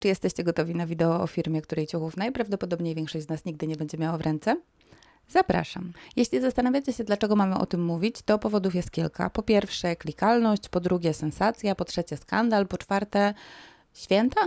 Czy jesteście gotowi na wideo o firmie, której ciuchów najprawdopodobniej większość z nas nigdy nie będzie miała w ręce? Zapraszam. Jeśli zastanawiacie się, dlaczego mamy o tym mówić, to powodów jest kilka. Po pierwsze, klikalność, po drugie, sensacja, po trzecie, skandal, po czwarte, święta?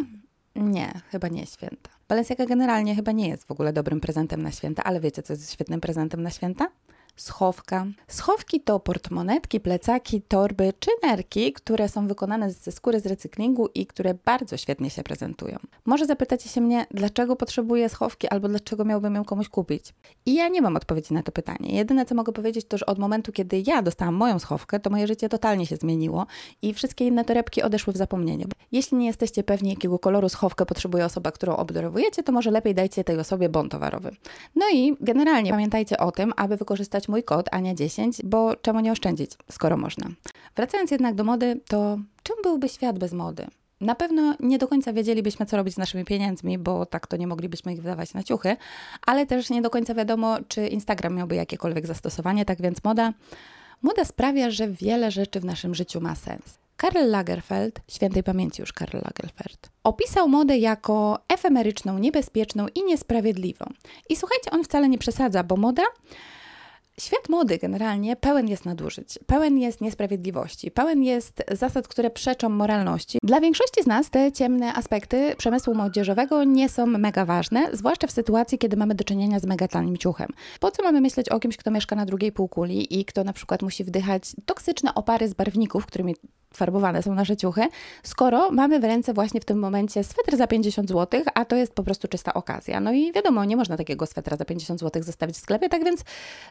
Nie, chyba nie święta. Balenciaga generalnie chyba nie jest w ogóle dobrym prezentem na święta, ale wiecie, co jest świetnym prezentem na święta? Schowka. Schowki to portmonetki, plecaki, torby czy nerki, które są wykonane ze skóry z recyklingu i które bardzo świetnie się prezentują. Może zapytacie się mnie, dlaczego potrzebuję schowki albo dlaczego miałbym ją komuś kupić? I ja nie mam odpowiedzi na to pytanie. Jedyne, co mogę powiedzieć, to że od momentu, kiedy ja dostałam moją schowkę, to moje życie totalnie się zmieniło i wszystkie inne torebki odeszły w zapomnienie. Jeśli nie jesteście pewni, jakiego koloru schowkę potrzebuje osoba, którą obdarowujecie, to może lepiej dajcie tej osobie bon towarowy. No i generalnie pamiętajcie o tym, aby wykorzystać mój kod Ania10, bo czemu nie oszczędzić, skoro można. Wracając jednak do mody, to czym byłby świat bez mody? Na pewno nie do końca wiedzielibyśmy, co robić z naszymi pieniędzmi, bo tak to nie moglibyśmy ich wydawać na ciuchy, ale też nie do końca wiadomo, czy Instagram miałby jakiekolwiek zastosowanie, tak więc moda, moda sprawia, że wiele rzeczy w naszym życiu ma sens. Karl Lagerfeld, świętej pamięci już Karl Lagerfeld, opisał modę jako efemeryczną, niebezpieczną i niesprawiedliwą. I słuchajcie, on wcale nie przesadza, bo moda Świat mody generalnie pełen jest nadużyć, pełen jest niesprawiedliwości, pełen jest zasad, które przeczą moralności. Dla większości z nas te ciemne aspekty przemysłu młodzieżowego nie są mega ważne, zwłaszcza w sytuacji, kiedy mamy do czynienia z mega tanim ciuchem. Po co mamy myśleć o kimś, kto mieszka na drugiej półkuli i kto na przykład musi wdychać toksyczne opary z barwników, którymi farbowane są nasze ciuchy, skoro mamy w ręce właśnie w tym momencie swetr za 50 zł, a to jest po prostu czysta okazja. No i wiadomo, nie można takiego swetra za 50 zł zostawić w sklepie, tak więc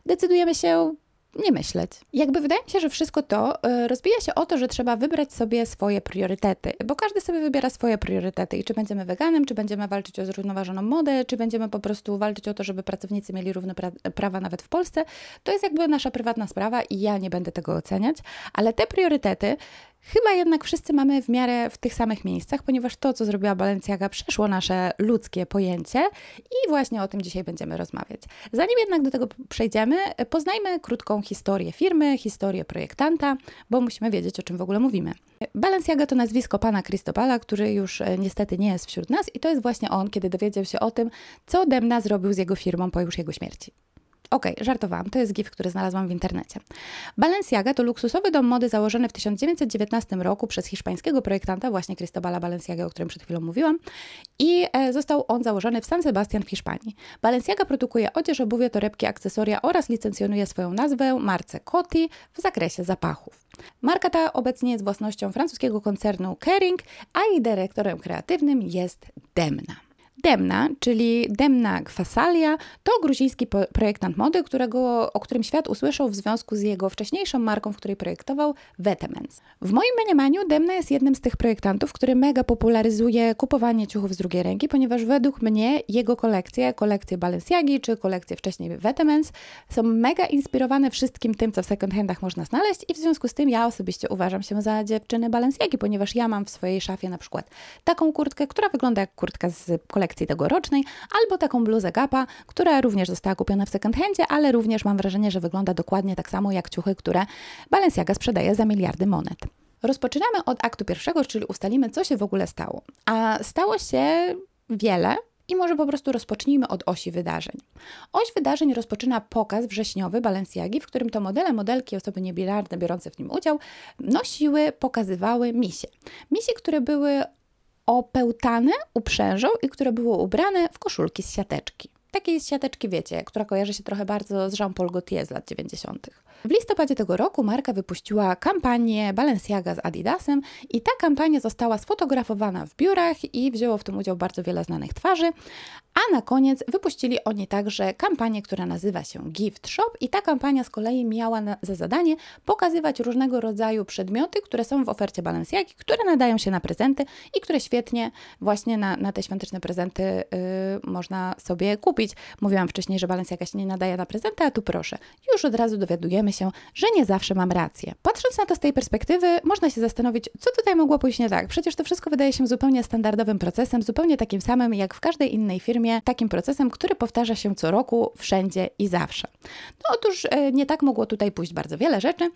decydujemy się nie myśleć. Jakby wydaje mi się, że wszystko to y, rozbija się o to, że trzeba wybrać sobie swoje priorytety, bo każdy sobie wybiera swoje priorytety i czy będziemy weganem, czy będziemy walczyć o zrównoważoną modę, czy będziemy po prostu walczyć o to, żeby pracownicy mieli równe pra prawa nawet w Polsce, to jest jakby nasza prywatna sprawa i ja nie będę tego oceniać, ale te priorytety Chyba jednak wszyscy mamy w miarę w tych samych miejscach, ponieważ to, co zrobiła Balenciaga, przeszło nasze ludzkie pojęcie i właśnie o tym dzisiaj będziemy rozmawiać. Zanim jednak do tego przejdziemy, poznajmy krótką historię firmy, historię projektanta, bo musimy wiedzieć, o czym w ogóle mówimy. Balenciaga to nazwisko pana Cristobala, który już e, niestety nie jest wśród nas i to jest właśnie on, kiedy dowiedział się o tym, co Demna zrobił z jego firmą po już jego śmierci. Okej, okay, żartowałam, to jest gif, który znalazłam w internecie. Balenciaga to luksusowy dom mody założony w 1919 roku przez hiszpańskiego projektanta, właśnie Cristobala Balenciaga, o którym przed chwilą mówiłam, i e, został on założony w San Sebastian w Hiszpanii. Balenciaga produkuje odzież, obuwie, torebki, akcesoria oraz licencjonuje swoją nazwę marce Coty w zakresie zapachów. Marka ta obecnie jest własnością francuskiego koncernu Kering, a jej dyrektorem kreatywnym jest Demna. Demna, czyli Demna Gwasalia, to gruziński projektant mody, którego, o którym świat usłyszał w związku z jego wcześniejszą marką, w której projektował Vetements. W moim mniemaniu Demna jest jednym z tych projektantów, który mega popularyzuje kupowanie ciuchów z drugiej ręki, ponieważ według mnie jego kolekcje, kolekcje Balenciagi czy kolekcje wcześniej Vetements są mega inspirowane wszystkim tym, co w second handach można znaleźć i w związku z tym ja osobiście uważam się za dziewczyny Balenciagi, ponieważ ja mam w swojej szafie na przykład taką kurtkę, która wygląda jak kurtka z kolekcji kolekcji tegorocznej, albo taką bluzę Gapa, która również została kupiona w second handzie, ale również mam wrażenie, że wygląda dokładnie tak samo jak ciuchy, które Balenciaga sprzedaje za miliardy monet. Rozpoczynamy od aktu pierwszego, czyli ustalimy, co się w ogóle stało. A stało się wiele, i może po prostu rozpocznijmy od osi wydarzeń. Oś wydarzeń rozpoczyna pokaz wrześniowy Balenciagi, w którym to modele, modelki, osoby niebinarne biorące w nim udział nosiły, pokazywały misie. Misie, które były opełtane uprzężą i które było ubrane w koszulki z siateczki. Takiej siateczki, wiecie, która kojarzy się trochę bardzo z Jean-Paul Gaultier z lat 90. W listopadzie tego roku marka wypuściła kampanię Balenciaga z Adidasem i ta kampania została sfotografowana w biurach i wzięło w tym udział bardzo wiele znanych twarzy, a na koniec wypuścili oni także kampanię, która nazywa się Gift Shop i ta kampania z kolei miała na, za zadanie pokazywać różnego rodzaju przedmioty, które są w ofercie Balenciagi, które nadają się na prezenty i które świetnie właśnie na, na te świąteczne prezenty yy, można sobie kupić. Mówiłam wcześniej, że Balenciaga się nie nadaje na prezenty, a tu proszę. Już od razu dowiadujemy się, że nie zawsze mam rację. Patrząc na to z tej perspektywy, można się zastanowić, co tutaj mogło pójść nie tak. Przecież to wszystko wydaje się zupełnie standardowym procesem, zupełnie takim samym jak w każdej innej firmie, firmie takim procesem, który powtarza się co roku, wszędzie i zawsze. No otóż e, nie tak mogło tutaj pójść bardzo wiele rzeczy.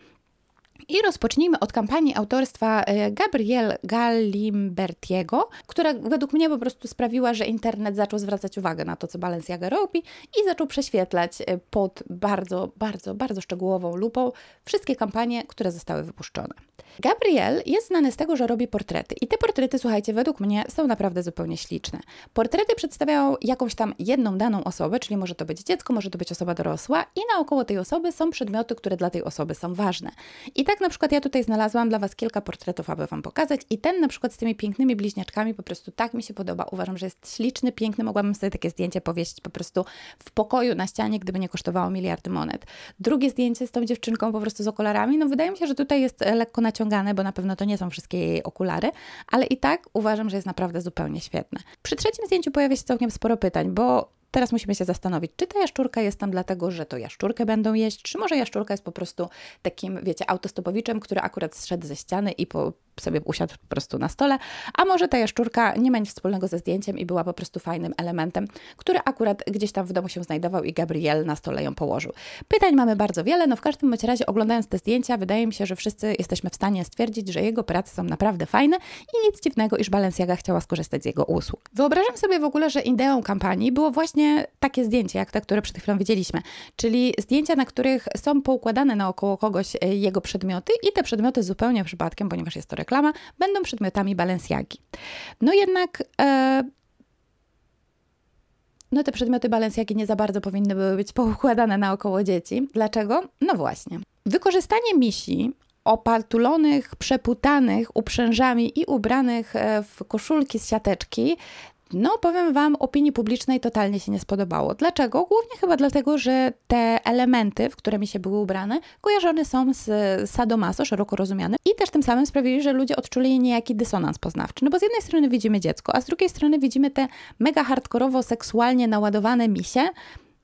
I rozpocznijmy od kampanii autorstwa e, Gabriel Galimbertiego, która według mnie po prostu sprawiła, że internet zaczął zwracać uwagę na to, co Balenciaga robi i zaczął prześwietlać e, pod bardzo, bardzo, bardzo szczegółową lupą wszystkie kampanie, które zostały wypuszczone. Gabriel jest znany z tego, że robi portrety i te portrety, słuchajcie, według mnie są naprawdę zupełnie śliczne. Portrety przedstawiają jakąś tam jedną daną osobę, czyli może to być dziecko, może to być osoba dorosła i naokoło tej osoby są przedmioty, które dla tej osoby są ważne. I tak na przykład ja tutaj znalazłam dla Was kilka portretów, aby Wam pokazać i ten na przykład z tymi pięknymi bliźniaczkami po prostu tak mi się podoba. Uważam, że jest śliczny, piękny, mogłabym sobie takie zdjęcie powieść po prostu w pokoju na ścianie, gdyby nie kosztowało miliardy monet. Drugie zdjęcie z tą dziewczynką po prostu z okularami, no wydaje mi się, że tutaj jest lekko naciągane, bo na pewno to nie są wszystkie jej okulary, ale i tak uważam, że jest naprawdę zupełnie świetne. Przy trzecim zdjęciu pojawia się całkiem sporo pytań, bo Teraz musimy się zastanowić, czy ta jaszczurka jest tam dlatego, że to jaszczurkę będą jeść, czy może jaszczurka jest po prostu takim, wiecie, autostopowiczem, który akurat zszedł ze ściany i po, sobie usiadł po prostu na stole, a może ta jaszczurka nie ma nic wspólnego ze zdjęciem i była po prostu fajnym elementem, który akurat gdzieś tam w domu się znajdował i Gabriel na stole ją położył. Pytań mamy bardzo wiele, no w każdym bądź razie oglądając te zdjęcia, wydaje mi się, że wszyscy jesteśmy w stanie stwierdzić, że jego prace są naprawdę fajne i nic dziwnego, iż Balenciaga chciała skorzystać z jego usług. Wyobrażam sobie w ogóle, że ideą kampanii było właśnie takie zdjęcie, jak te, które przed chwilą widzieliśmy, czyli zdjęcia, na których są poukładane naokoło kogoś e, jego przedmioty i te przedmioty zupełnie przypadkiem, ponieważ jest to reklama, będą przedmiotami Balenciagi. No jednak... E, no te przedmioty Balenciagi nie za bardzo powinny były być poukładane naokoło dzieci. Dlaczego? No właśnie. Wykorzystanie misi opatulonych, przeputanych uprzężami i ubranych e, w koszulki z siateczki no, powiem Wam, opinii publicznej totalnie się nie spodobało. Dlaczego? Głównie chyba dlatego, że te elementy, w które mi się były ubrane, kojarzone są z sadomaso, szeroko rozumiane, i też tym samym sprawili, że ludzie odczuli niejaki dysonans poznawczy. No bo z jednej strony widzimy dziecko, a z drugiej strony widzimy te mega hardkorowo, seksualnie naładowane misie,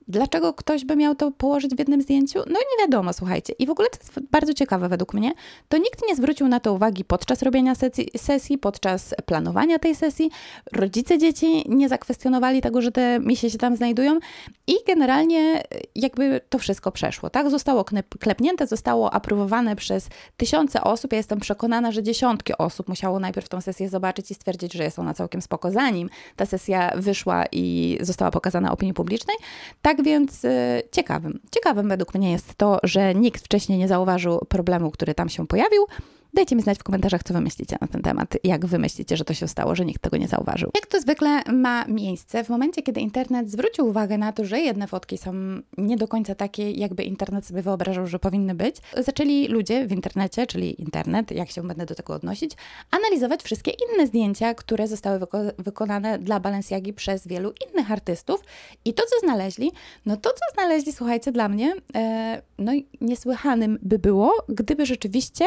Dlaczego ktoś by miał to położyć w jednym zdjęciu? No nie wiadomo, słuchajcie. I w ogóle to jest bardzo ciekawe według mnie. To nikt nie zwrócił na to uwagi podczas robienia sesji, sesji, podczas planowania tej sesji. Rodzice dzieci nie zakwestionowali tego, że te misie się tam znajdują i generalnie jakby to wszystko przeszło, tak? Zostało klepnięte, zostało aprobowane przez tysiące osób. Ja jestem przekonana, że dziesiątki osób musiało najpierw tą sesję zobaczyć i stwierdzić, że jest ona całkiem spoko, zanim ta sesja wyszła i została pokazana opinii publicznej. Tak tak więc y, ciekawym, ciekawym według mnie jest to, że nikt wcześniej nie zauważył problemu, który tam się pojawił, Dajcie mi znać w komentarzach, co wy myślicie na ten temat. Jak wy myślicie, że to się stało, że nikt tego nie zauważył. Jak to zwykle ma miejsce w momencie, kiedy internet zwrócił uwagę na to, że jedne fotki są nie do końca takie, jakby internet sobie wyobrażał, że powinny być, zaczęli ludzie w internecie, czyli internet, jak się będę do tego odnosić, analizować wszystkie inne zdjęcia, które zostały wyko wykonane dla Balenciagi przez wielu innych artystów. I to, co znaleźli, no to, co znaleźli, słuchajcie, dla mnie, e, no niesłychanym by było, gdyby rzeczywiście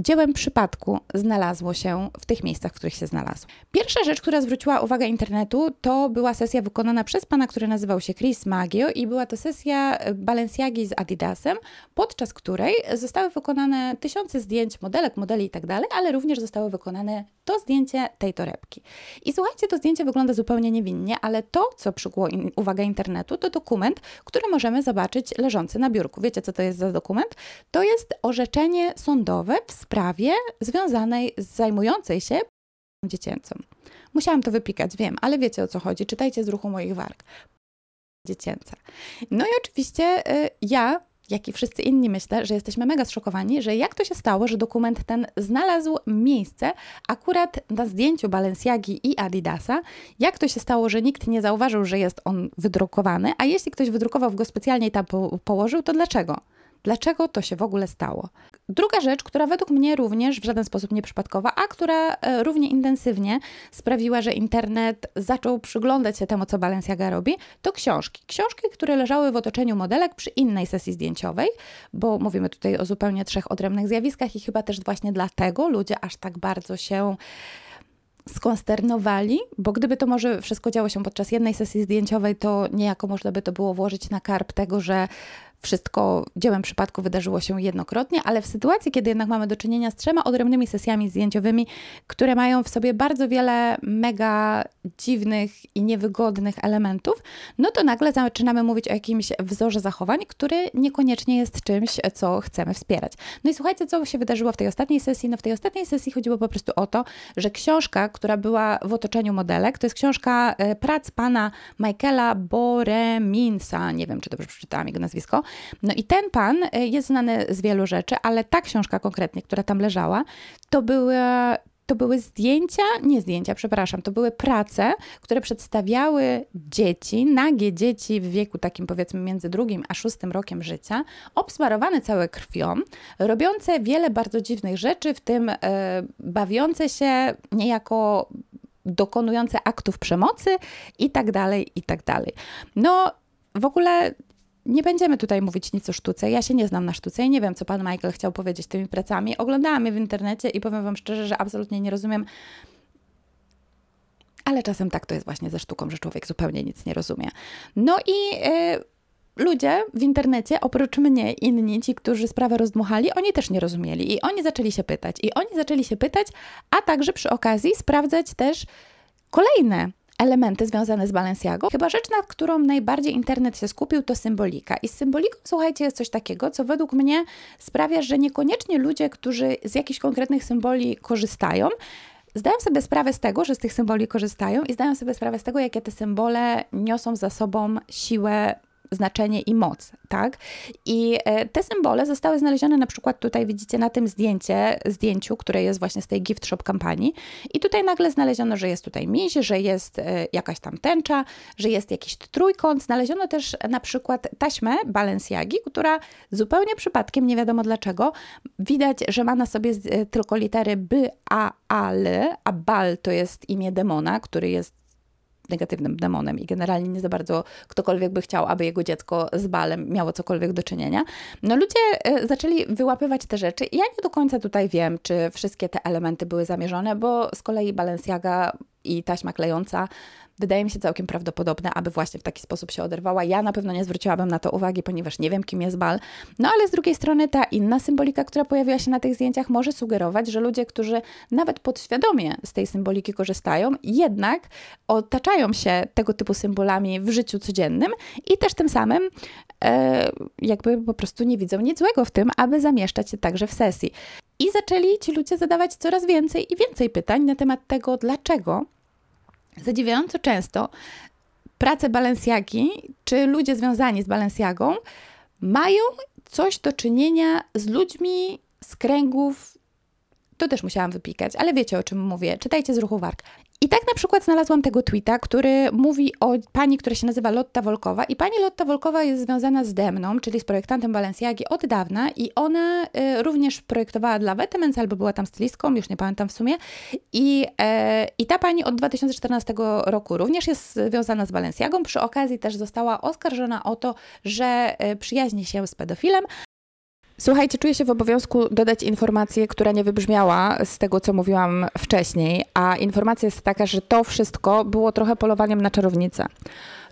dziełem przypadku znalazło się w tych miejscach, w których się znalazło. Pierwsza rzecz, która zwróciła uwagę internetu, to była sesja wykonana przez pana, który nazywał się Chris Maggio i była to sesja Balenciagi z Adidasem, podczas której zostały wykonane tysiące zdjęć modelek, modeli i tak ale również zostały wykonane to zdjęcie tej torebki. I słuchajcie, to zdjęcie wygląda zupełnie niewinnie, ale to, co przykuło in, uwagę internetu, to dokument, który możemy zobaczyć leżący na biurku. Wiecie, co to jest za dokument? To jest orzeczenie sądowe w sprawie związanej z zajmującej się dziecięcą. Musiałam to wypikać, wiem, ale wiecie o co chodzi. Czytajcie z ruchu moich warg. Dziecięca. No i oczywiście y, ja jak i wszyscy inni myślę, że jesteśmy mega zszokowani, że jak to się stało, że dokument ten znalazł miejsce akurat na zdjęciu Balenciagi i Adidasa, jak to się stało, że nikt nie zauważył, że jest on wydrukowany, a jeśli ktoś wydrukował go specjalnie i tam po położył, to dlaczego? Dlaczego to się w ogóle stało? Druga rzecz, która według mnie również w żaden sposób nieprzypadkowa, a która e, równie intensywnie sprawiła, że internet zaczął przyglądać się temu, co Balenciaga robi, to książki. Książki, które leżały w otoczeniu modelek przy innej sesji zdjęciowej, bo mówimy tutaj o zupełnie trzech odrębnych zjawiskach i chyba też właśnie dlatego ludzie aż tak bardzo się skonsternowali, bo gdyby to może wszystko działo się podczas jednej sesji zdjęciowej, to niejako można by to było włożyć na karp tego, że wszystko dziełem przypadku wydarzyło się jednokrotnie, ale w sytuacji, kiedy jednak mamy do czynienia z trzema odrębnymi sesjami zdjęciowymi, które mają w sobie bardzo wiele mega dziwnych i niewygodnych elementów, no to nagle zaczynamy mówić o jakimś wzorze zachowań, który niekoniecznie jest czymś, co chcemy wspierać. No i słuchajcie, co się wydarzyło w tej ostatniej sesji? No w tej ostatniej sesji chodziło po prostu o to, że książka, która była w otoczeniu modelek, to jest książka e, prac pana Michaela Boreminsa, nie wiem, czy dobrze przeczytałam jego nazwisko, no i ten pan e, jest znany z wielu rzeczy, ale ta książka konkretnie, która tam leżała, to były to były zdjęcia, nie zdjęcia, przepraszam, to były prace, które przedstawiały dzieci, nagie dzieci w wieku takim powiedzmy między drugim a szóstym rokiem życia, obsmarowane całe krwią, robiące wiele bardzo dziwnych rzeczy, w tym e, bawiące się niejako dokonujące aktów przemocy i tak dalej, i tak dalej. No, w ogóle nie będziemy tutaj mówić nic o sztuce. Ja się nie znam na sztuce i nie wiem, co pan Michael chciał powiedzieć tymi pracami. Oglądałam je w internecie i powiem wam szczerze, że absolutnie nie rozumiem. Ale czasem tak to jest właśnie ze sztuką, że człowiek zupełnie nic nie rozumie. No i yy, ludzie w internecie, oprócz mnie, inni, ci, którzy sprawę rozdmuchali, oni też nie rozumieli i oni zaczęli się pytać. I oni zaczęli się pytać, a także przy okazji sprawdzać też kolejne elementy związane z Balenciago. Chyba rzecz, nad którą najbardziej internet się skupił, to symbolika. I z symboliką, słuchajcie, jest coś takiego, co według mnie sprawia, że niekoniecznie ludzie, którzy z jakichś konkretnych symboli korzystają, Zdają sobie sprawę z tego, że z tych symboli korzystają i zdają sobie sprawę z tego, jakie te symbole niosą za sobą siłę znaczenie i moc, tak? I e, te symbole zostały znalezione na przykład tutaj widzicie na tym zdjęcie, zdjęciu, które jest właśnie z tej gift shop kampanii i tutaj nagle znaleziono, że jest tutaj miś, że jest e, jakaś tam tęcza, że jest jakiś trójkąt. Znaleziono też na przykład taśmę Balenciagi, która zupełnie przypadkiem, nie wiadomo dlaczego, widać, że ma na sobie e, tylko litery B, A, A, L, a Bal to jest imię demona, który jest negatywnym demonem i generalnie nie za bardzo ktokolwiek by chciał, aby jego dziecko z balem miało cokolwiek do czynienia. No ludzie e, zaczęli wyłapywać te rzeczy i ja nie do końca tutaj wiem, czy wszystkie te elementy były zamierzone, bo z kolei Balenciaga i taśma klejąca wydaje mi się całkiem prawdopodobne, aby właśnie w taki sposób się oderwała. Ja na pewno nie zwróciłabym na to uwagi, ponieważ nie wiem, kim jest bal. No ale z drugiej strony ta inna symbolika, która pojawiła się na tych zdjęciach, może sugerować, że ludzie, którzy nawet podświadomie z tej symboliki korzystają, jednak otaczają się tego typu symbolami w życiu codziennym i też tym samym e, jakby po prostu nie widzą nic złego w tym, aby zamieszczać się także w sesji. I zaczęli ci ludzie zadawać coraz więcej i więcej pytań na temat tego, dlaczego zadziwiająco często prace Balenciagi, czy ludzie związani z Balenciagą mają coś do czynienia z ludźmi z kręgów to też musiałam wypikać, ale wiecie o czym mówię. Czytajcie z ruchu warg. I tak na przykład znalazłam tego tweeta, który mówi o pani, która się nazywa Lotta Wolkowa. I pani Lotta Wolkowa jest związana z Demną, czyli z projektantem Balenciagi od dawna i ona y, również projektowała dla Vetements albo była tam stylistką, już nie pamiętam w sumie. I, y, I ta pani od 2014 roku również jest związana z Balenciagą. Przy okazji też została oskarżona o to, że y, przyjaźni się z pedofilem, Słuchajcie, czuję się w obowiązku dodać informację, która nie wybrzmiała z tego, co mówiłam wcześniej, a informacja jest taka, że to wszystko było trochę polowaniem na czarownicę.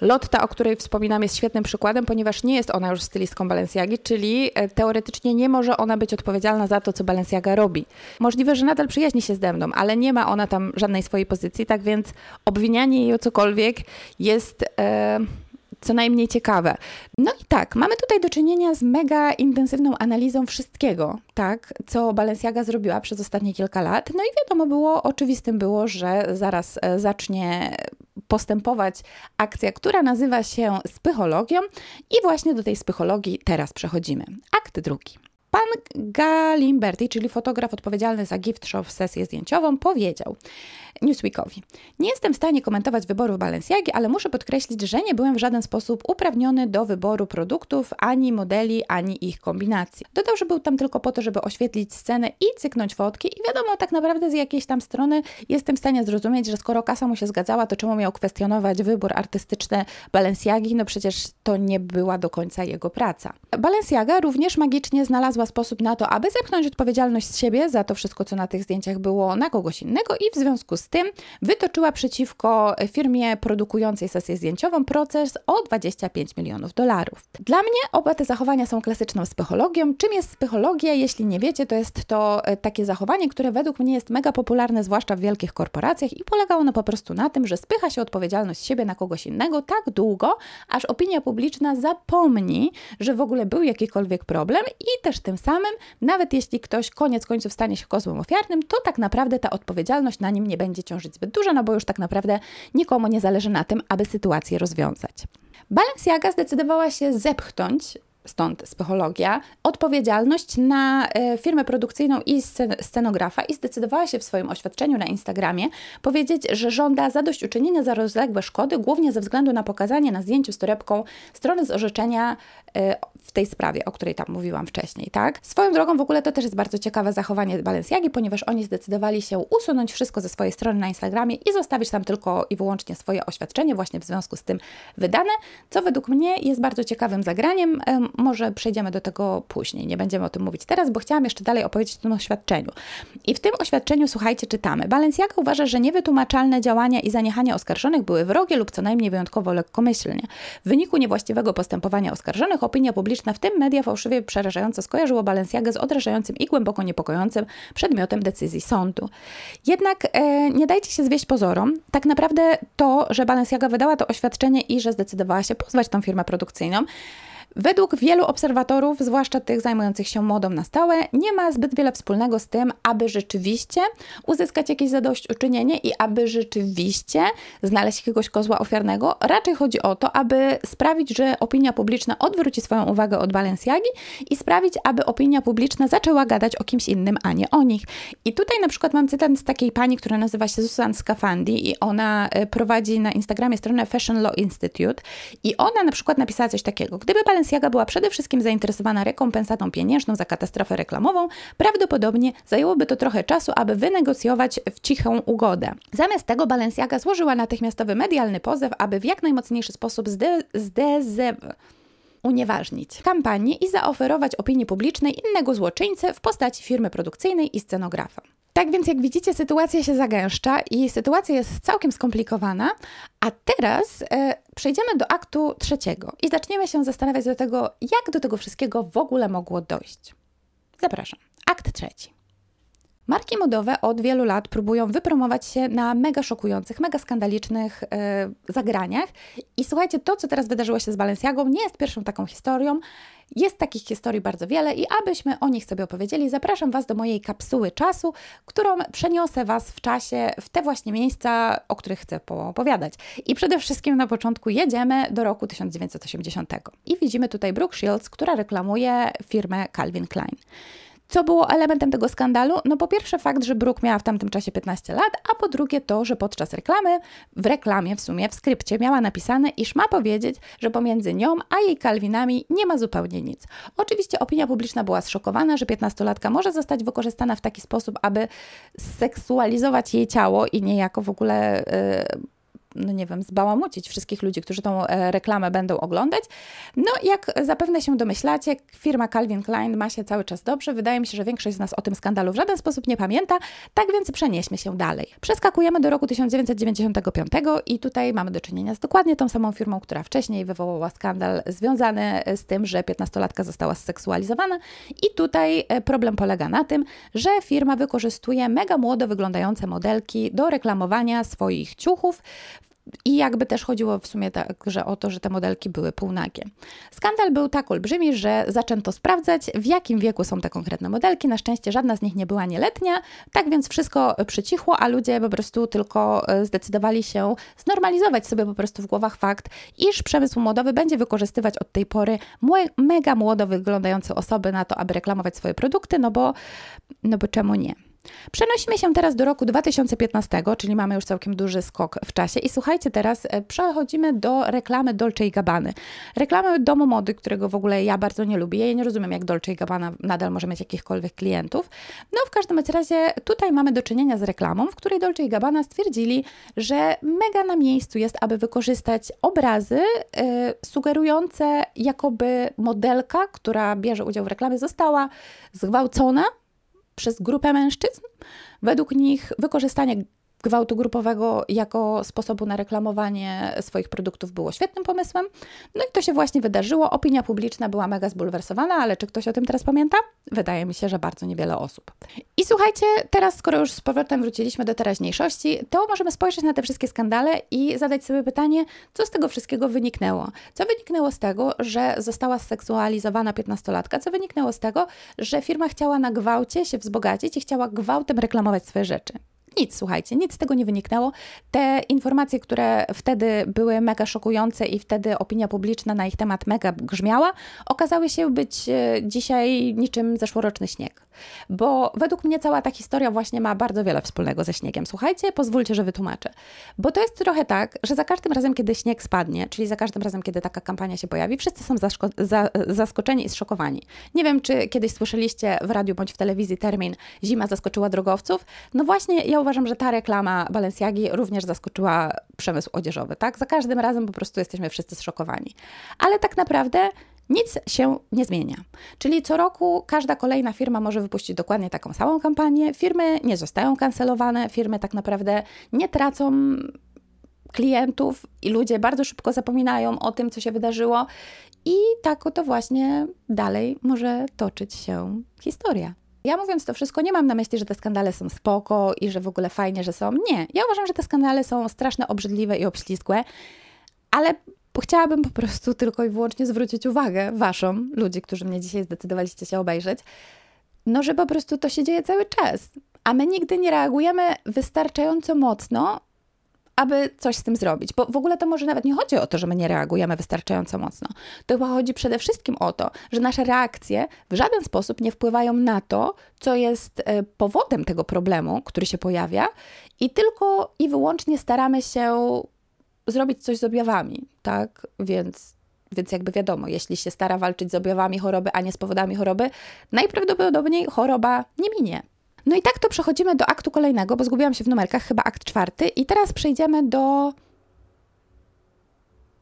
Lotta, o której wspominam, jest świetnym przykładem, ponieważ nie jest ona już stylistką Balenciagi, czyli e, teoretycznie nie może ona być odpowiedzialna za to, co Balenciaga robi. Możliwe, że nadal przyjaźni się z Demną, ale nie ma ona tam żadnej swojej pozycji, tak więc obwinianie jej o cokolwiek jest... E co najmniej ciekawe. No i tak, mamy tutaj do czynienia z mega intensywną analizą wszystkiego, tak, co Balenciaga zrobiła przez ostatnie kilka lat. No i wiadomo było, oczywistym było, że zaraz e, zacznie postępować akcja, która nazywa się spychologią i właśnie do tej spychologii teraz przechodzimy. Akt drugi. Pan Galimberti, czyli fotograf odpowiedzialny za gift shop sesję zdjęciową, powiedział Newsweekowi: Nie jestem w stanie komentować wyborów Balenciagi, ale muszę podkreślić, że nie byłem w żaden sposób uprawniony do wyboru produktów, ani modeli, ani ich kombinacji. Dodał, że był tam tylko po to, żeby oświetlić scenę i cyknąć fotki i wiadomo, tak naprawdę z jakiejś tam strony jestem w stanie zrozumieć, że skoro kasa mu się zgadzała, to czemu miał kwestionować wybór artystyczny Balenciagi? No przecież to nie była do końca jego praca. Balenciaga również magicznie znalazła sposób na to, aby zepchnąć odpowiedzialność z siebie za to wszystko, co na tych zdjęciach było, na kogoś innego i w związku z tym wytoczyła przeciwko firmie produkującej sesję zdjęciową proces o 25 milionów dolarów. Dla mnie oba te zachowania są klasyczną psychologią. Czym jest psychologia? Jeśli nie wiecie, to jest to e, takie zachowanie, które według mnie jest mega popularne, zwłaszcza w wielkich korporacjach i polega ono po prostu na tym, że spycha się odpowiedzialność siebie na kogoś innego tak długo, aż opinia publiczna zapomni, że w ogóle był jakikolwiek problem i też tym samym, nawet jeśli ktoś koniec końców stanie się kozłem ofiarnym, to tak naprawdę ta odpowiedzialność na nim nie będzie ciążyć zbyt duża, no bo już tak naprawdę nikomu nie zależy na tym, aby sytuację rozwiązać. Balenciaga zdecydowała się zepchnąć stąd psychologia, odpowiedzialność na e, firmę produkcyjną i scenografa i zdecydowała się w swoim oświadczeniu na Instagramie powiedzieć, że żąda zadośćuczynienia za rozległe szkody, głównie ze względu na pokazanie na zdjęciu z torebką strony z orzeczenia e, w tej sprawie, o której tam mówiłam wcześniej, tak? Swoją drogą w ogóle to też jest bardzo ciekawe zachowanie Balenciagi, ponieważ oni zdecydowali się usunąć wszystko ze swojej strony na Instagramie i zostawić tam tylko i wyłącznie swoje oświadczenie właśnie w związku z tym wydane, co według mnie jest bardzo ciekawym zagraniem może przejdziemy do tego później, nie będziemy o tym mówić teraz, bo chciałam jeszcze dalej opowiedzieć o tym oświadczeniu. I w tym oświadczeniu, słuchajcie, czytamy. Balenciaga uważa, że niewytłumaczalne działania i zaniechania oskarżonych były wrogie lub co najmniej wyjątkowo lekkomyślnie. W wyniku niewłaściwego postępowania oskarżonych opinia publiczna, w tym media fałszywie przerażająco skojarzyło Balenciagę z odrażającym i głęboko niepokojącym przedmiotem decyzji sądu. Jednak e, nie dajcie się zwieść pozorom. Tak naprawdę to, że Balenciaga wydała to oświadczenie i że zdecydowała się pozwać tą firmę produkcyjną, Według wielu obserwatorów, zwłaszcza tych zajmujących się modą na stałe, nie ma zbyt wiele wspólnego z tym, aby rzeczywiście uzyskać jakieś zadośćuczynienie i aby rzeczywiście znaleźć jakiegoś kozła ofiarnego. Raczej chodzi o to, aby sprawić, że opinia publiczna odwróci swoją uwagę od Balenciagi i sprawić, aby opinia publiczna zaczęła gadać o kimś innym, a nie o nich. I tutaj na przykład mam cytat z takiej pani, która nazywa się Susan Scafandi i ona e, prowadzi na Instagramie stronę Fashion Law Institute i ona na przykład napisała coś takiego. Gdyby Balenciaga Balenciaga była przede wszystkim zainteresowana rekompensatą pieniężną za katastrofę reklamową, prawdopodobnie zajęłoby to trochę czasu, aby wynegocjować w cichą ugodę. Zamiast tego Balenciaga złożyła natychmiastowy medialny pozew, aby w jak najmocniejszy sposób zde, zde, unieważnić kampanię i zaoferować opinii publicznej innego złoczyńcę w postaci firmy produkcyjnej i scenografa. Tak więc, jak widzicie, sytuacja się zagęszcza i sytuacja jest całkiem skomplikowana. A teraz e, przejdziemy do aktu trzeciego i zaczniemy się zastanawiać do tego, jak do tego wszystkiego w ogóle mogło dojść. Zapraszam. Akt trzeci. Marki modowe od wielu lat próbują wypromować się na mega szokujących, mega skandalicznych e, zagraniach. I słuchajcie, to, co teraz wydarzyło się z Balenciagą, nie jest pierwszą taką historią. Jest takich historii bardzo wiele i abyśmy o nich sobie opowiedzieli, zapraszam Was do mojej kapsuły czasu, którą przeniosę Was w czasie w te właśnie miejsca, o których chcę poopowiadać. I przede wszystkim na początku jedziemy do roku 1980. I widzimy tutaj Brooke Shields, która reklamuje firmę Calvin Klein. Co było elementem tego skandalu? No po pierwsze fakt, że Brooke miała w tamtym czasie 15 lat, a po drugie to, że podczas reklamy, w reklamie w sumie, w skrypcie miała napisane, iż ma powiedzieć, że pomiędzy nią a jej Kalwinami nie ma zupełnie nic. Oczywiście opinia publiczna była zszokowana, że 15-latka może zostać wykorzystana w taki sposób, aby seksualizować jej ciało i niejako w ogóle... Yy, no nie wiem, zbałamucić wszystkich ludzi, którzy tą e, reklamę będą oglądać. No, jak zapewne się domyślacie, firma Calvin Klein ma się cały czas dobrze. Wydaje mi się, że większość z nas o tym skandalu w żaden sposób nie pamięta, tak więc przenieśmy się dalej. Przeskakujemy do roku 1995 i tutaj mamy do czynienia z dokładnie tą samą firmą, która wcześniej wywołała skandal związany z tym, że 15-latka została zseksualizowana i tutaj e, problem polega na tym, że firma wykorzystuje mega młodo wyglądające modelki do reklamowania swoich ciuchów i jakby też chodziło w sumie także o to, że te modelki były półnagie. Skandal był tak olbrzymi, że zaczęto sprawdzać, w jakim wieku są te konkretne modelki. Na szczęście żadna z nich nie była nieletnia, tak więc wszystko przycichło, a ludzie po prostu tylko e, zdecydowali się znormalizować sobie po prostu w głowach fakt, iż przemysł modowy będzie wykorzystywać od tej pory mega młodo wyglądające osoby na to, aby reklamować swoje produkty, no bo, no bo czemu nie? Przenosimy się teraz do roku 2015, czyli mamy już całkiem duży skok w czasie i słuchajcie, teraz e, przechodzimy do reklamy Dolce Gabbany. Reklamy domu mody, którego w ogóle ja bardzo nie lubię. Ja nie rozumiem, jak Dolce Gabbana nadal może mieć jakichkolwiek klientów. No w każdym razie tutaj mamy do czynienia z reklamą, w której Dolce Gabbana stwierdzili, że mega na miejscu jest, aby wykorzystać obrazy yy, sugerujące jakoby modelka, która bierze udział w reklamie, została zgwałcona przez grupę mężczyzn. Według nich wykorzystanie gwałtu grupowego jako sposobu na reklamowanie swoich produktów było świetnym pomysłem. No i to się właśnie wydarzyło. Opinia publiczna była mega zbulwersowana, ale czy ktoś o tym teraz pamięta? Wydaje mi się, że bardzo niewiele osób. I słuchajcie, teraz skoro już z powrotem wróciliśmy do teraźniejszości, to możemy spojrzeć na te wszystkie skandale i zadać sobie pytanie, co z tego wszystkiego wyniknęło? Co wyniknęło z tego, że została seksualizowana piętnastolatka? Co wyniknęło z tego, że firma chciała na gwałcie się wzbogacić i chciała gwałtem reklamować swoje rzeczy? Nic, słuchajcie, nic z tego nie wyniknęło. Te informacje, które wtedy były mega szokujące i wtedy opinia publiczna na ich temat mega grzmiała, okazały się być e, dzisiaj niczym zeszłoroczny śnieg. Bo według mnie cała ta historia właśnie ma bardzo wiele wspólnego ze śniegiem. Słuchajcie, pozwólcie, że wytłumaczę. Bo to jest trochę tak, że za każdym razem, kiedy śnieg spadnie, czyli za każdym razem, kiedy taka kampania się pojawi, wszyscy są za zaskoczeni i zszokowani. Nie wiem, czy kiedyś słyszeliście w radiu bądź w telewizji termin zima zaskoczyła drogowców. No właśnie, ja uważam, że ta reklama Balenciagi również zaskoczyła przemysł odzieżowy, tak? Za każdym razem po prostu jesteśmy wszyscy zszokowani. Ale tak naprawdę nic się nie zmienia. Czyli co roku każda kolejna firma może wypuścić dokładnie taką samą kampanię. Firmy nie zostają kancelowane, firmy tak naprawdę nie tracą klientów i ludzie bardzo szybko zapominają o tym, co się wydarzyło. I tak oto właśnie dalej może toczyć się historia. Ja mówiąc to wszystko, nie mam na myśli, że te skandale są spoko i że w ogóle fajnie, że są. Nie. Ja uważam, że te skandale są straszne, obrzydliwe i obślizgłe, ale chciałabym po prostu tylko i wyłącznie zwrócić uwagę Waszą, ludzi, którzy mnie dzisiaj zdecydowaliście się obejrzeć, no, że po prostu to się dzieje cały czas. A my nigdy nie reagujemy wystarczająco mocno, aby coś z tym zrobić. Bo w ogóle to może nawet nie chodzi o to, że my nie reagujemy wystarczająco mocno. To chyba chodzi przede wszystkim o to, że nasze reakcje w żaden sposób nie wpływają na to, co jest e, powodem tego problemu, który się pojawia, i tylko i wyłącznie staramy się zrobić coś z objawami, tak? Więc, więc jakby wiadomo, jeśli się stara walczyć z objawami choroby, a nie z powodami choroby, najprawdopodobniej choroba nie minie. No i tak to przechodzimy do aktu kolejnego, bo zgubiłam się w numerkach, chyba akt czwarty. I teraz przejdziemy do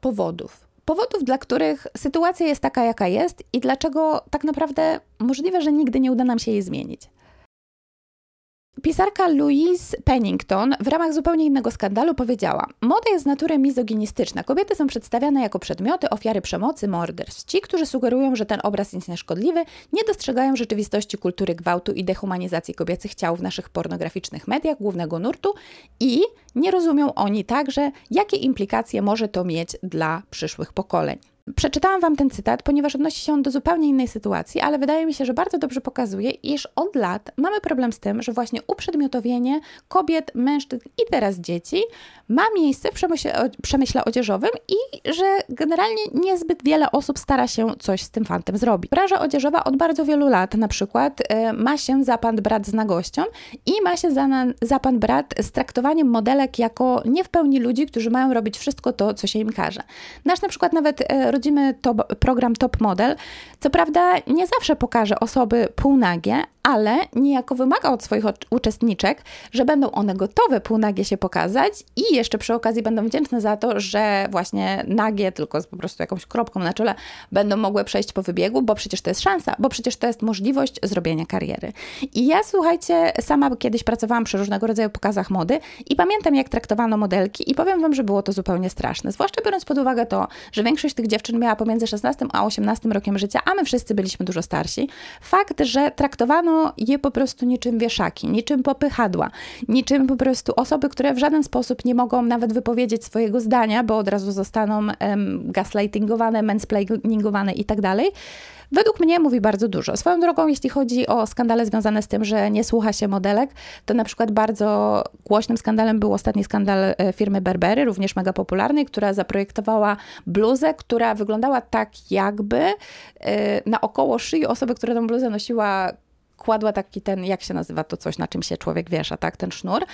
powodów. Powodów, dla których sytuacja jest taka, jaka jest i dlaczego tak naprawdę możliwe, że nigdy nie uda nam się jej zmienić. Pisarka Louise Pennington w ramach zupełnie innego skandalu powiedziała: Moda jest z natury mizoginistyczna. Kobiety są przedstawiane jako przedmioty, ofiary przemocy, morderstw. Ci, którzy sugerują, że ten obraz jest nieszkodliwy, nie dostrzegają rzeczywistości kultury gwałtu i dehumanizacji kobiecych ciał w naszych pornograficznych mediach głównego nurtu i nie rozumią oni także, jakie implikacje może to mieć dla przyszłych pokoleń. Przeczytałam Wam ten cytat, ponieważ odnosi się on do zupełnie innej sytuacji, ale wydaje mi się, że bardzo dobrze pokazuje, iż od lat mamy problem z tym, że właśnie uprzedmiotowienie kobiet, mężczyzn i teraz dzieci ma miejsce w przemyśle, przemyśle odzieżowym i że generalnie niezbyt wiele osób stara się coś z tym fantem zrobić. Branża odzieżowa od bardzo wielu lat na przykład e, ma się za pan brat z nagością i ma się za, za pan brat z traktowaniem modelek jako nie w pełni ludzi, którzy mają robić wszystko to, co się im każe. Nasz na przykład nawet e, rodzimy top, program Top Model, co prawda nie zawsze pokaże osoby półnagie, ale niejako wymaga od swoich uczestniczek, że będą one gotowe półnagie się pokazać i jeszcze przy okazji będą wdzięczne za to, że właśnie nagie, tylko z po prostu jakąś kropką na czele, będą mogły przejść po wybiegu, bo przecież to jest szansa, bo przecież to jest możliwość zrobienia kariery. I ja, słuchajcie, sama kiedyś pracowałam przy różnego rodzaju pokazach mody i pamiętam, jak traktowano modelki i powiem Wam, że było to zupełnie straszne. Zwłaszcza biorąc pod uwagę to, że większość tych dziewczyn miała pomiędzy 16 a 18 rokiem życia, a my wszyscy byliśmy dużo starsi. Fakt, że traktowano je po prostu niczym wieszaki, niczym popychadła, niczym po prostu osoby, które w żaden sposób nie mogą nawet wypowiedzieć swojego zdania, bo od razu zostaną um, gaslightingowane, mansplainingowane i tak. Według mnie mówi bardzo dużo. Swoją drogą, jeśli chodzi o skandale związane z tym, że nie słucha się modelek, to na przykład bardzo głośnym skandalem był ostatni skandal e, firmy Berbery, również mega popularnej, która zaprojektowała bluzę, która wyglądała tak jakby e, na około szyi osoby, która tę bluzę nosiła kładła taki ten, jak się nazywa to coś, na czym się człowiek wiesza, tak, ten sznur.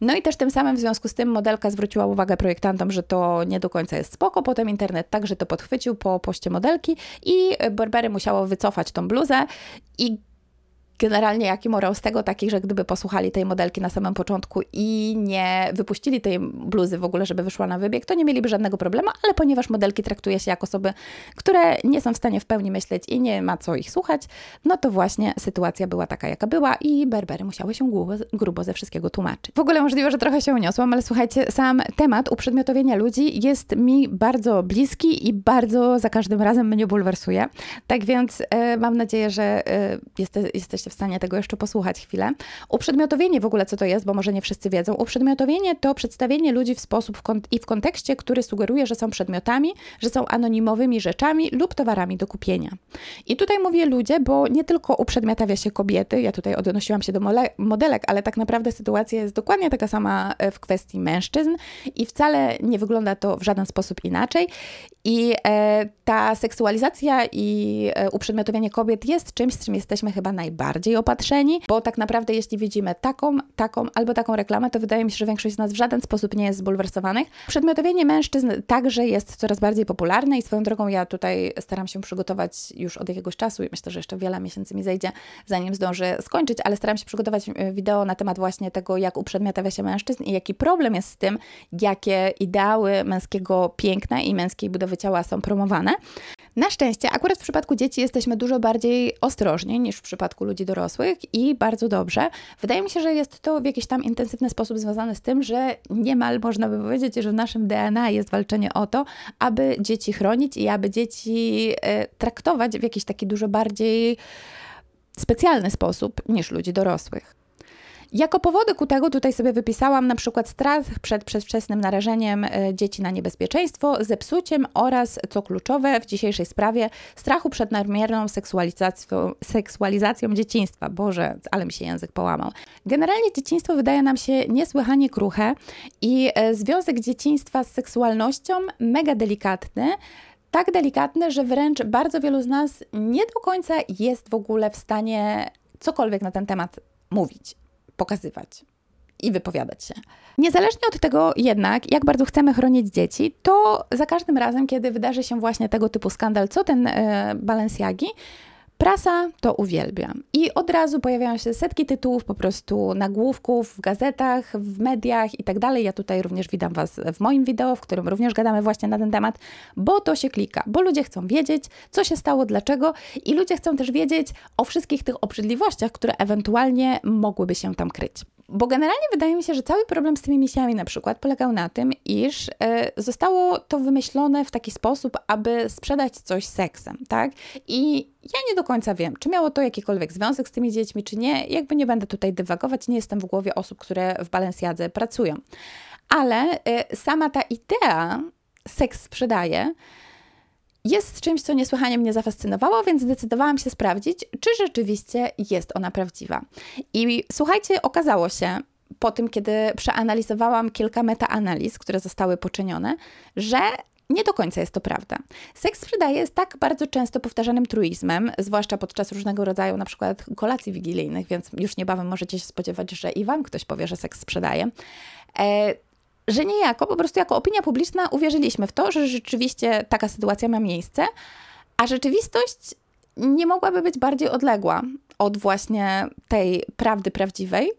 No i też tym samym w związku z tym modelka zwróciła uwagę projektantom, że to nie do końca jest spoko. Potem internet także to podchwycił po poście modelki i Burberry musiało wycofać tą bluzę i generalnie jaki morał z tego taki, że gdyby posłuchali tej modelki na samym początku i nie wypuścili tej bluzy w ogóle, żeby wyszła na wybieg, to nie mieliby żadnego problemu, ale ponieważ modelki traktuje się jako osoby, które nie są w stanie w pełni myśleć i nie ma co ich słuchać, no to właśnie sytuacja była taka, jaka była i Berbery musiały się grubo, grubo ze wszystkiego tłumaczyć. W ogóle możliwe, że trochę się uniosłam, ale słuchajcie, sam temat uprzedmiotowienia ludzi jest mi bardzo bliski i bardzo za każdym razem mnie bulwersuje. Tak więc e, mam nadzieję, że e, jeste, jesteście w stanie tego jeszcze posłuchać chwilę. Uprzedmiotowienie w ogóle co to jest, bo może nie wszyscy wiedzą. Uprzedmiotowienie to przedstawienie ludzi w sposób w i w kontekście, który sugeruje, że są przedmiotami, że są anonimowymi rzeczami lub towarami do kupienia. I tutaj mówię ludzie, bo nie tylko uprzedmiotawia się kobiety, ja tutaj odnosiłam się do modelek, ale tak naprawdę sytuacja jest dokładnie taka sama e, w kwestii mężczyzn i wcale nie wygląda to w żaden sposób inaczej. I e, ta seksualizacja i e, uprzedmiotowienie kobiet jest czymś, z czym jesteśmy chyba najbardziej opatrzeni, bo tak naprawdę jeśli widzimy taką, taką albo taką reklamę, to wydaje mi się, że większość z nas w żaden sposób nie jest zbulwersowanych. Przedmiotowienie mężczyzn także jest coraz bardziej popularne i swoją drogą ja tutaj staram się przygotować już od jakiegoś czasu i myślę, że jeszcze wiele miesięcy mi zejdzie, zanim zdążę skończyć, ale staram się przygotować e, wideo na temat właśnie tego, jak uprzedmiotawia się mężczyzn i jaki problem jest z tym, jakie ideały męskiego piękna i męskiej budowy ciała są promowane. Na szczęście, akurat w przypadku dzieci jesteśmy dużo bardziej ostrożni niż w przypadku ludzi dorosłych i bardzo dobrze. Wydaje mi się, że jest to w jakiś tam intensywny sposób związane z tym, że niemal można by powiedzieć, że w naszym DNA jest walczenie o to, aby dzieci chronić i aby dzieci e, traktować w jakiś taki dużo bardziej specjalny sposób niż ludzi dorosłych. Jako powody ku tego tutaj sobie wypisałam na przykład strach przed przedwczesnym narażeniem e, dzieci na niebezpieczeństwo, zepsuciem oraz, co kluczowe w dzisiejszej sprawie, strachu przed nadmierną seksualizacją, seksualizacją dzieciństwa. Boże, ale mi się język połamał. Generalnie dzieciństwo wydaje nam się niesłychanie kruche i e, związek dzieciństwa z seksualnością mega delikatny, tak delikatny, że wręcz bardzo wielu z nas nie do końca jest w ogóle w stanie cokolwiek na ten temat mówić pokazywać i wypowiadać się. Niezależnie od tego jednak, jak bardzo chcemy chronić dzieci, to za każdym razem, kiedy wydarzy się właśnie tego typu skandal, co ten e, Balenciagi, Prasa to uwielbia i od razu pojawiają się setki tytułów, po prostu nagłówków w gazetach, w mediach i tak dalej. Ja tutaj również witam Was w moim wideo, w którym również gadamy właśnie na ten temat, bo to się klika, bo ludzie chcą wiedzieć, co się stało, dlaczego i ludzie chcą też wiedzieć o wszystkich tych obrzydliwościach, które ewentualnie mogłyby się tam kryć. Bo generalnie wydaje mi się, że cały problem z tymi misjami na przykład polegał na tym, iż e, zostało to wymyślone w taki sposób, aby sprzedać coś seksem, tak? I ja nie do końca wiem, czy miało to jakikolwiek związek z tymi dziećmi, czy nie. Jakby nie będę tutaj dywagować, nie jestem w głowie osób, które w Balenciadze pracują. Ale e, sama ta idea seks sprzedaje, jest czymś, co niesłychanie mnie zafascynowało, więc zdecydowałam się sprawdzić, czy rzeczywiście jest ona prawdziwa. I słuchajcie, okazało się, po tym, kiedy przeanalizowałam kilka metaanaliz, które zostały poczynione, że nie do końca jest to prawda. Seks sprzedaje jest tak bardzo często powtarzanym truizmem, zwłaszcza podczas różnego rodzaju na przykład kolacji wigilijnych, więc już niebawem możecie się spodziewać, że i Wam ktoś powie, że seks sprzedaje. E, że niejako, po prostu jako opinia publiczna uwierzyliśmy w to, że rzeczywiście taka sytuacja ma miejsce, a rzeczywistość nie mogłaby być bardziej odległa od właśnie tej prawdy prawdziwej,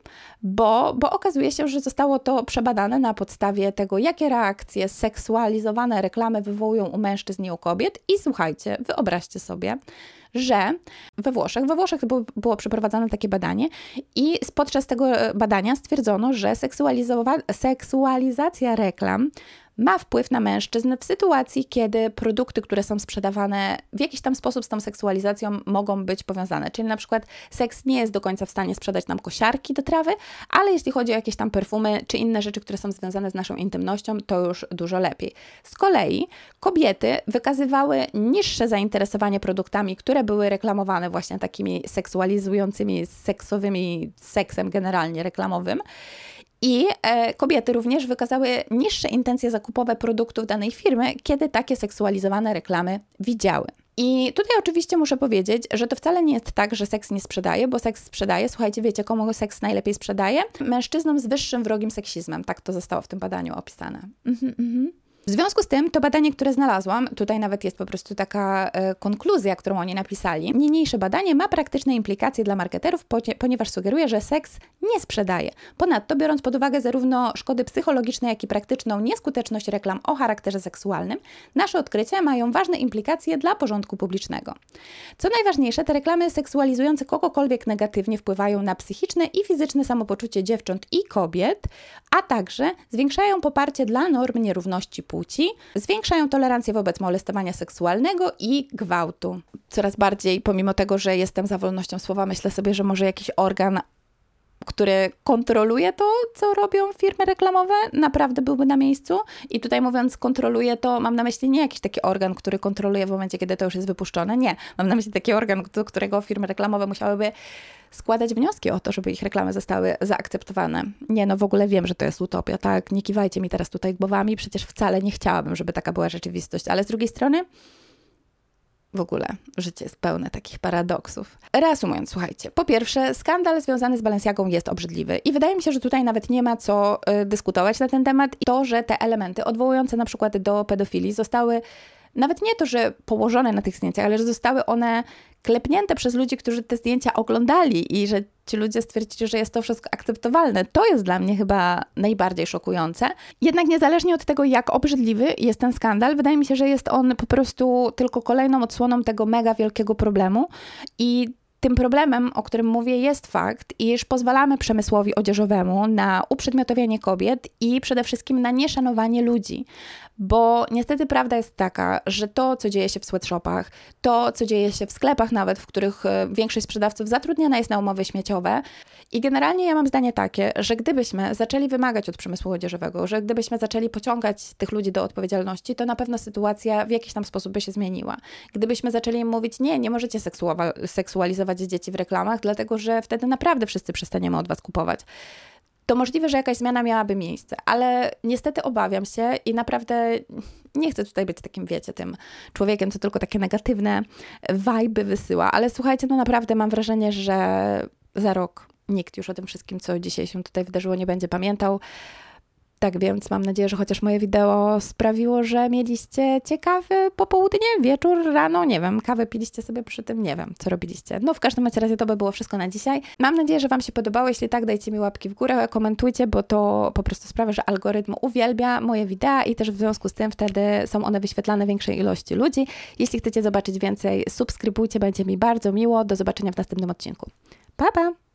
bo, bo okazuje się, że zostało to przebadane na podstawie tego, jakie reakcje seksualizowane reklamy wywołują u mężczyzn i u kobiet. I słuchajcie, wyobraźcie sobie, że we Włoszech, we Włoszech było, było przeprowadzone takie badanie i podczas tego badania stwierdzono, że seksualizacja reklam ma wpływ na mężczyzn w sytuacji, kiedy produkty, które są sprzedawane w jakiś tam sposób z tą seksualizacją mogą być powiązane. Czyli na przykład seks nie jest do końca w stanie sprzedać nam kosiarki do trawy, ale jeśli chodzi o jakieś tam perfumy czy inne rzeczy, które są związane z naszą intymnością, to już dużo lepiej. Z kolei kobiety wykazywały niższe zainteresowanie produktami, które były reklamowane właśnie takimi seksualizującymi, seksowymi, seksem generalnie reklamowym. I e, kobiety również wykazały niższe intencje zakupowe produktów danej firmy, kiedy takie seksualizowane reklamy widziały. I tutaj oczywiście muszę powiedzieć, że to wcale nie jest tak, że seks nie sprzedaje, bo seks sprzedaje. Słuchajcie, wiecie, komu seks najlepiej sprzedaje? Mężczyznom z wyższym wrogim seksizmem. Tak to zostało w tym badaniu opisane. Mhm, mhm. W związku z tym to badanie, które znalazłam, tutaj nawet jest po prostu taka e, konkluzja, którą oni napisali. Niniejsze badanie ma praktyczne implikacje dla marketerów, ponieważ sugeruje, że seks nie sprzedaje. Ponadto, biorąc pod uwagę zarówno szkody psychologiczne, jak i praktyczną nieskuteczność reklam o charakterze seksualnym, nasze odkrycia mają ważne implikacje dla porządku publicznego. Co najważniejsze, te reklamy seksualizujące kogokolwiek negatywnie wpływają na psychiczne i fizyczne samopoczucie dziewcząt i kobiet, a także zwiększają poparcie dla norm nierówności płci, zwiększają tolerancję wobec molestowania seksualnego i gwałtu. Coraz bardziej, pomimo tego, że jestem za wolnością słowa, myślę sobie, że może jakiś organ który kontroluje to, co robią firmy reklamowe, naprawdę byłby na miejscu. I tutaj mówiąc kontroluje to, mam na myśli nie jakiś taki organ, który kontroluje w momencie, kiedy to już jest wypuszczone. Nie. Mam na myśli taki organ, do którego firmy reklamowe musiałyby składać wnioski o to, żeby ich reklamy zostały zaakceptowane. Nie, no w ogóle wiem, że to jest utopia, tak? Nie kiwajcie mi teraz tutaj głowami, przecież wcale nie chciałabym, żeby taka była rzeczywistość, ale z drugiej strony w ogóle życie jest pełne takich paradoksów. Reasumując, słuchajcie. Po pierwsze, skandal związany z Balenciagą jest obrzydliwy i wydaje mi się, że tutaj nawet nie ma co y, dyskutować na ten temat. I to, że te elementy odwołujące na przykład do pedofilii zostały nawet nie to, że położone na tych zdjęciach, ale że zostały one klepnięte przez ludzi, którzy te zdjęcia oglądali i że ci ludzie stwierdzili, że jest to wszystko akceptowalne. To jest dla mnie chyba najbardziej szokujące. Jednak niezależnie od tego, jak obrzydliwy jest ten skandal, wydaje mi się, że jest on po prostu tylko kolejną odsłoną tego mega wielkiego problemu i tym problemem, o którym mówię, jest fakt, iż pozwalamy przemysłowi odzieżowemu na uprzedmiotowienie kobiet i przede wszystkim na nieszanowanie ludzi. Bo niestety prawda jest taka, że to, co dzieje się w sweatshopach, to, co dzieje się w sklepach nawet, w których e, większość sprzedawców zatrudniana jest na umowy śmieciowe. I generalnie ja mam zdanie takie, że gdybyśmy zaczęli wymagać od przemysłu odzieżowego, że gdybyśmy zaczęli pociągać tych ludzi do odpowiedzialności, to na pewno sytuacja w jakiś tam sposób by się zmieniła. Gdybyśmy zaczęli im mówić, nie, nie możecie seksualizować dzieci w reklamach, dlatego że wtedy naprawdę wszyscy przestaniemy od was kupować to możliwe, że jakaś zmiana miałaby miejsce, ale niestety obawiam się i naprawdę nie chcę tutaj być takim, wiecie, tym człowiekiem, co tylko takie negatywne wajby wysyła, ale słuchajcie, no naprawdę mam wrażenie, że za rok nikt już o tym wszystkim, co dzisiaj się tutaj wydarzyło, nie będzie pamiętał. Tak więc mam nadzieję, że chociaż moje wideo sprawiło, że mieliście ciekawy popołudnie, wieczór, rano, nie wiem, kawę piliście sobie przy tym, nie wiem, co robiliście. No w każdym razie to by było wszystko na dzisiaj. Mam nadzieję, że Wam się podobało. Jeśli tak, dajcie mi łapki w górę, komentujcie, bo to po prostu sprawia, że algorytm uwielbia moje wideo i też w związku z tym wtedy są one wyświetlane większej ilości ludzi. Jeśli chcecie zobaczyć więcej, subskrybujcie, będzie mi bardzo miło. Do zobaczenia w następnym odcinku. Pa, pa!